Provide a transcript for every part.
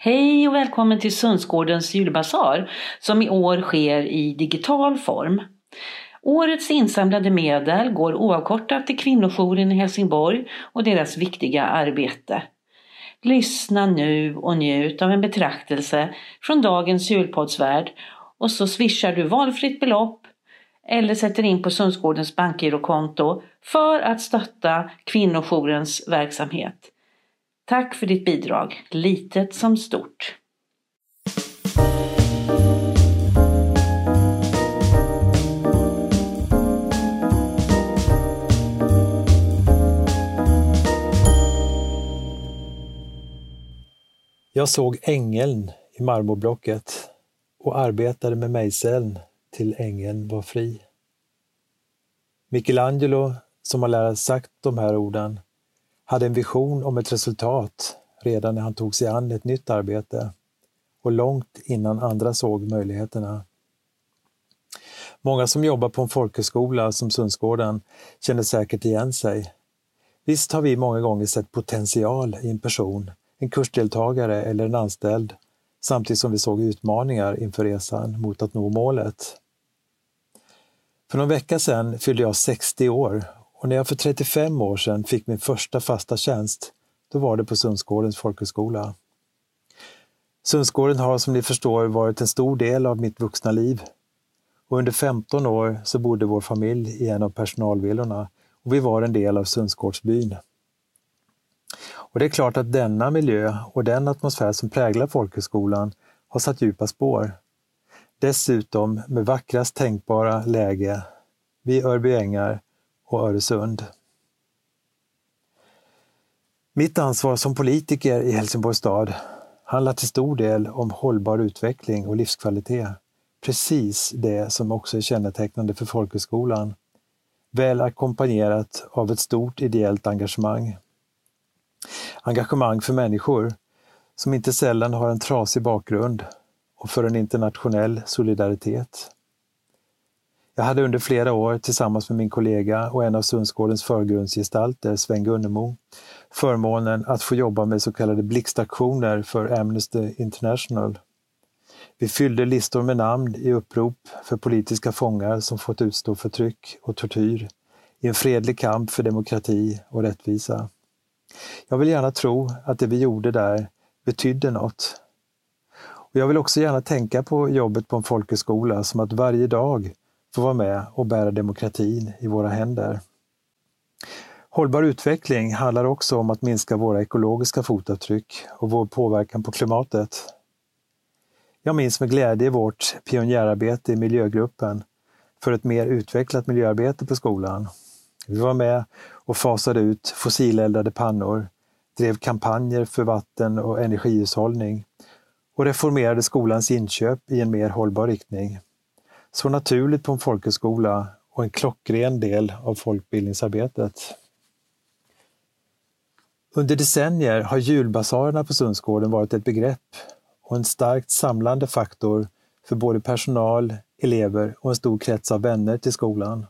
Hej och välkommen till Sundsgårdens julbasar som i år sker i digital form. Årets insamlade medel går oavkortat till kvinnojouren i Helsingborg och deras viktiga arbete. Lyssna nu och njut av en betraktelse från dagens julpoddsvärld och så swishar du valfritt belopp eller sätter in på Sundsgårdens bankgirokonto för att stötta kvinnojourens verksamhet. Tack för ditt bidrag, litet som stort. Jag såg ängeln i marmorblocket och arbetade med mejseln till ängeln var fri. Michelangelo, som har lärt sagt de här orden, hade en vision om ett resultat redan när han tog sig an ett nytt arbete och långt innan andra såg möjligheterna. Många som jobbar på en folkhögskola som Sundsgården känner säkert igen sig. Visst har vi många gånger sett potential i en person, en kursdeltagare eller en anställd, samtidigt som vi såg utmaningar inför resan mot att nå målet. För någon vecka sedan fyllde jag 60 år och när jag för 35 år sedan fick min första fasta tjänst, då var det på Sundsgårdens folkhögskola. Sundsgården har som ni förstår varit en stor del av mitt vuxna liv. Och under 15 år så bodde vår familj i en av personalvillorna och vi var en del av Sundsgårdsbyn. Och det är klart att denna miljö och den atmosfär som präglar folkhögskolan har satt djupa spår. Dessutom med vackrast tänkbara läge vid Örby ängar och Öresund. Mitt ansvar som politiker i Helsingborgs stad handlar till stor del om hållbar utveckling och livskvalitet. Precis det som också är kännetecknande för folkhögskolan. Väl ackompanjerat av ett stort ideellt engagemang. Engagemang för människor som inte sällan har en trasig bakgrund och för en internationell solidaritet. Jag hade under flera år tillsammans med min kollega och en av Sundsgårdens förgrundsgestalter, Sven Gunnemo, förmånen att få jobba med så kallade blixtaktioner för Amnesty International. Vi fyllde listor med namn i upprop för politiska fångar som fått utstå förtryck och tortyr i en fredlig kamp för demokrati och rättvisa. Jag vill gärna tro att det vi gjorde där betydde något. Och jag vill också gärna tänka på jobbet på en folkhögskola som att varje dag får vara med och bära demokratin i våra händer. Hållbar utveckling handlar också om att minska våra ekologiska fotavtryck och vår påverkan på klimatet. Jag minns med glädje vårt pionjärarbete i miljögruppen för ett mer utvecklat miljöarbete på skolan. Vi var med och fasade ut fossileldade pannor, drev kampanjer för vatten och energihushållning och reformerade skolans inköp i en mer hållbar riktning så naturligt på en folkhögskola och en klockren del av folkbildningsarbetet. Under decennier har julbasarerna på Sundsgården varit ett begrepp och en starkt samlande faktor för både personal, elever och en stor krets av vänner till skolan.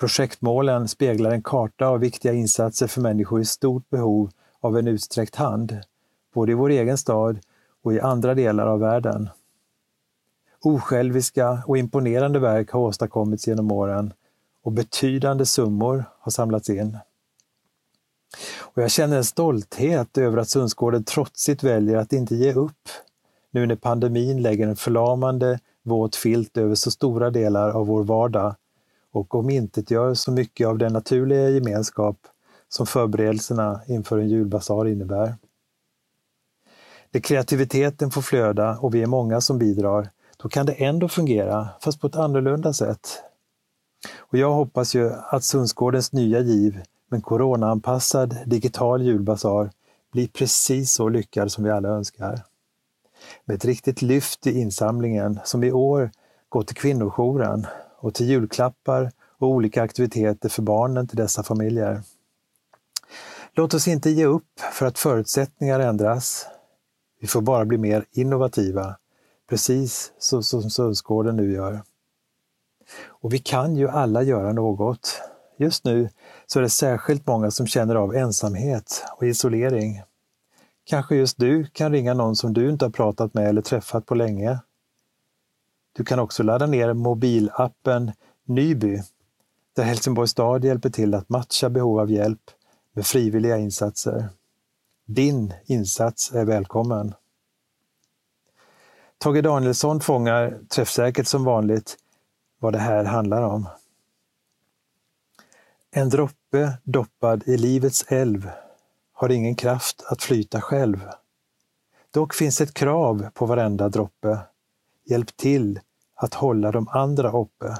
Projektmålen speglar en karta av viktiga insatser för människor i stort behov av en utsträckt hand, både i vår egen stad och i andra delar av världen. Osjälviska och imponerande verk har åstadkommits genom åren och betydande summor har samlats in. Och jag känner en stolthet över att Sundsgården trotsigt väljer att inte ge upp nu när pandemin lägger en förlamande våt filt över så stora delar av vår vardag och omintetgör så mycket av den naturliga gemenskap som förberedelserna inför en julbasar innebär. Där kreativiteten får flöda och vi är många som bidrar då kan det ändå fungera, fast på ett annorlunda sätt. Och jag hoppas ju att Sundsgårdens nya giv med en coronaanpassad digital julbasar blir precis så lyckad som vi alla önskar. Med ett riktigt lyft i insamlingen som i år går till kvinnojouren och till julklappar och olika aktiviteter för barnen till dessa familjer. Låt oss inte ge upp för att förutsättningar ändras. Vi får bara bli mer innovativa precis så som Sundsgården nu gör. Och vi kan ju alla göra något. Just nu så är det särskilt många som känner av ensamhet och isolering. Kanske just du kan ringa någon som du inte har pratat med eller träffat på länge. Du kan också ladda ner mobilappen Nyby, där Helsingborgs stad hjälper till att matcha behov av hjälp med frivilliga insatser. Din insats är välkommen. Tage Danielsson fångar träffsäkert som vanligt vad det här handlar om. En droppe doppad i livets älv har ingen kraft att flyta själv. Dock finns ett krav på varenda droppe. Hjälp till att hålla de andra uppe.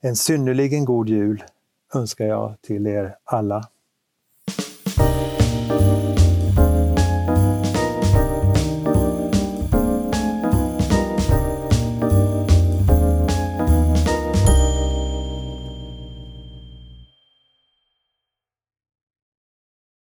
En synnerligen god jul önskar jag till er alla.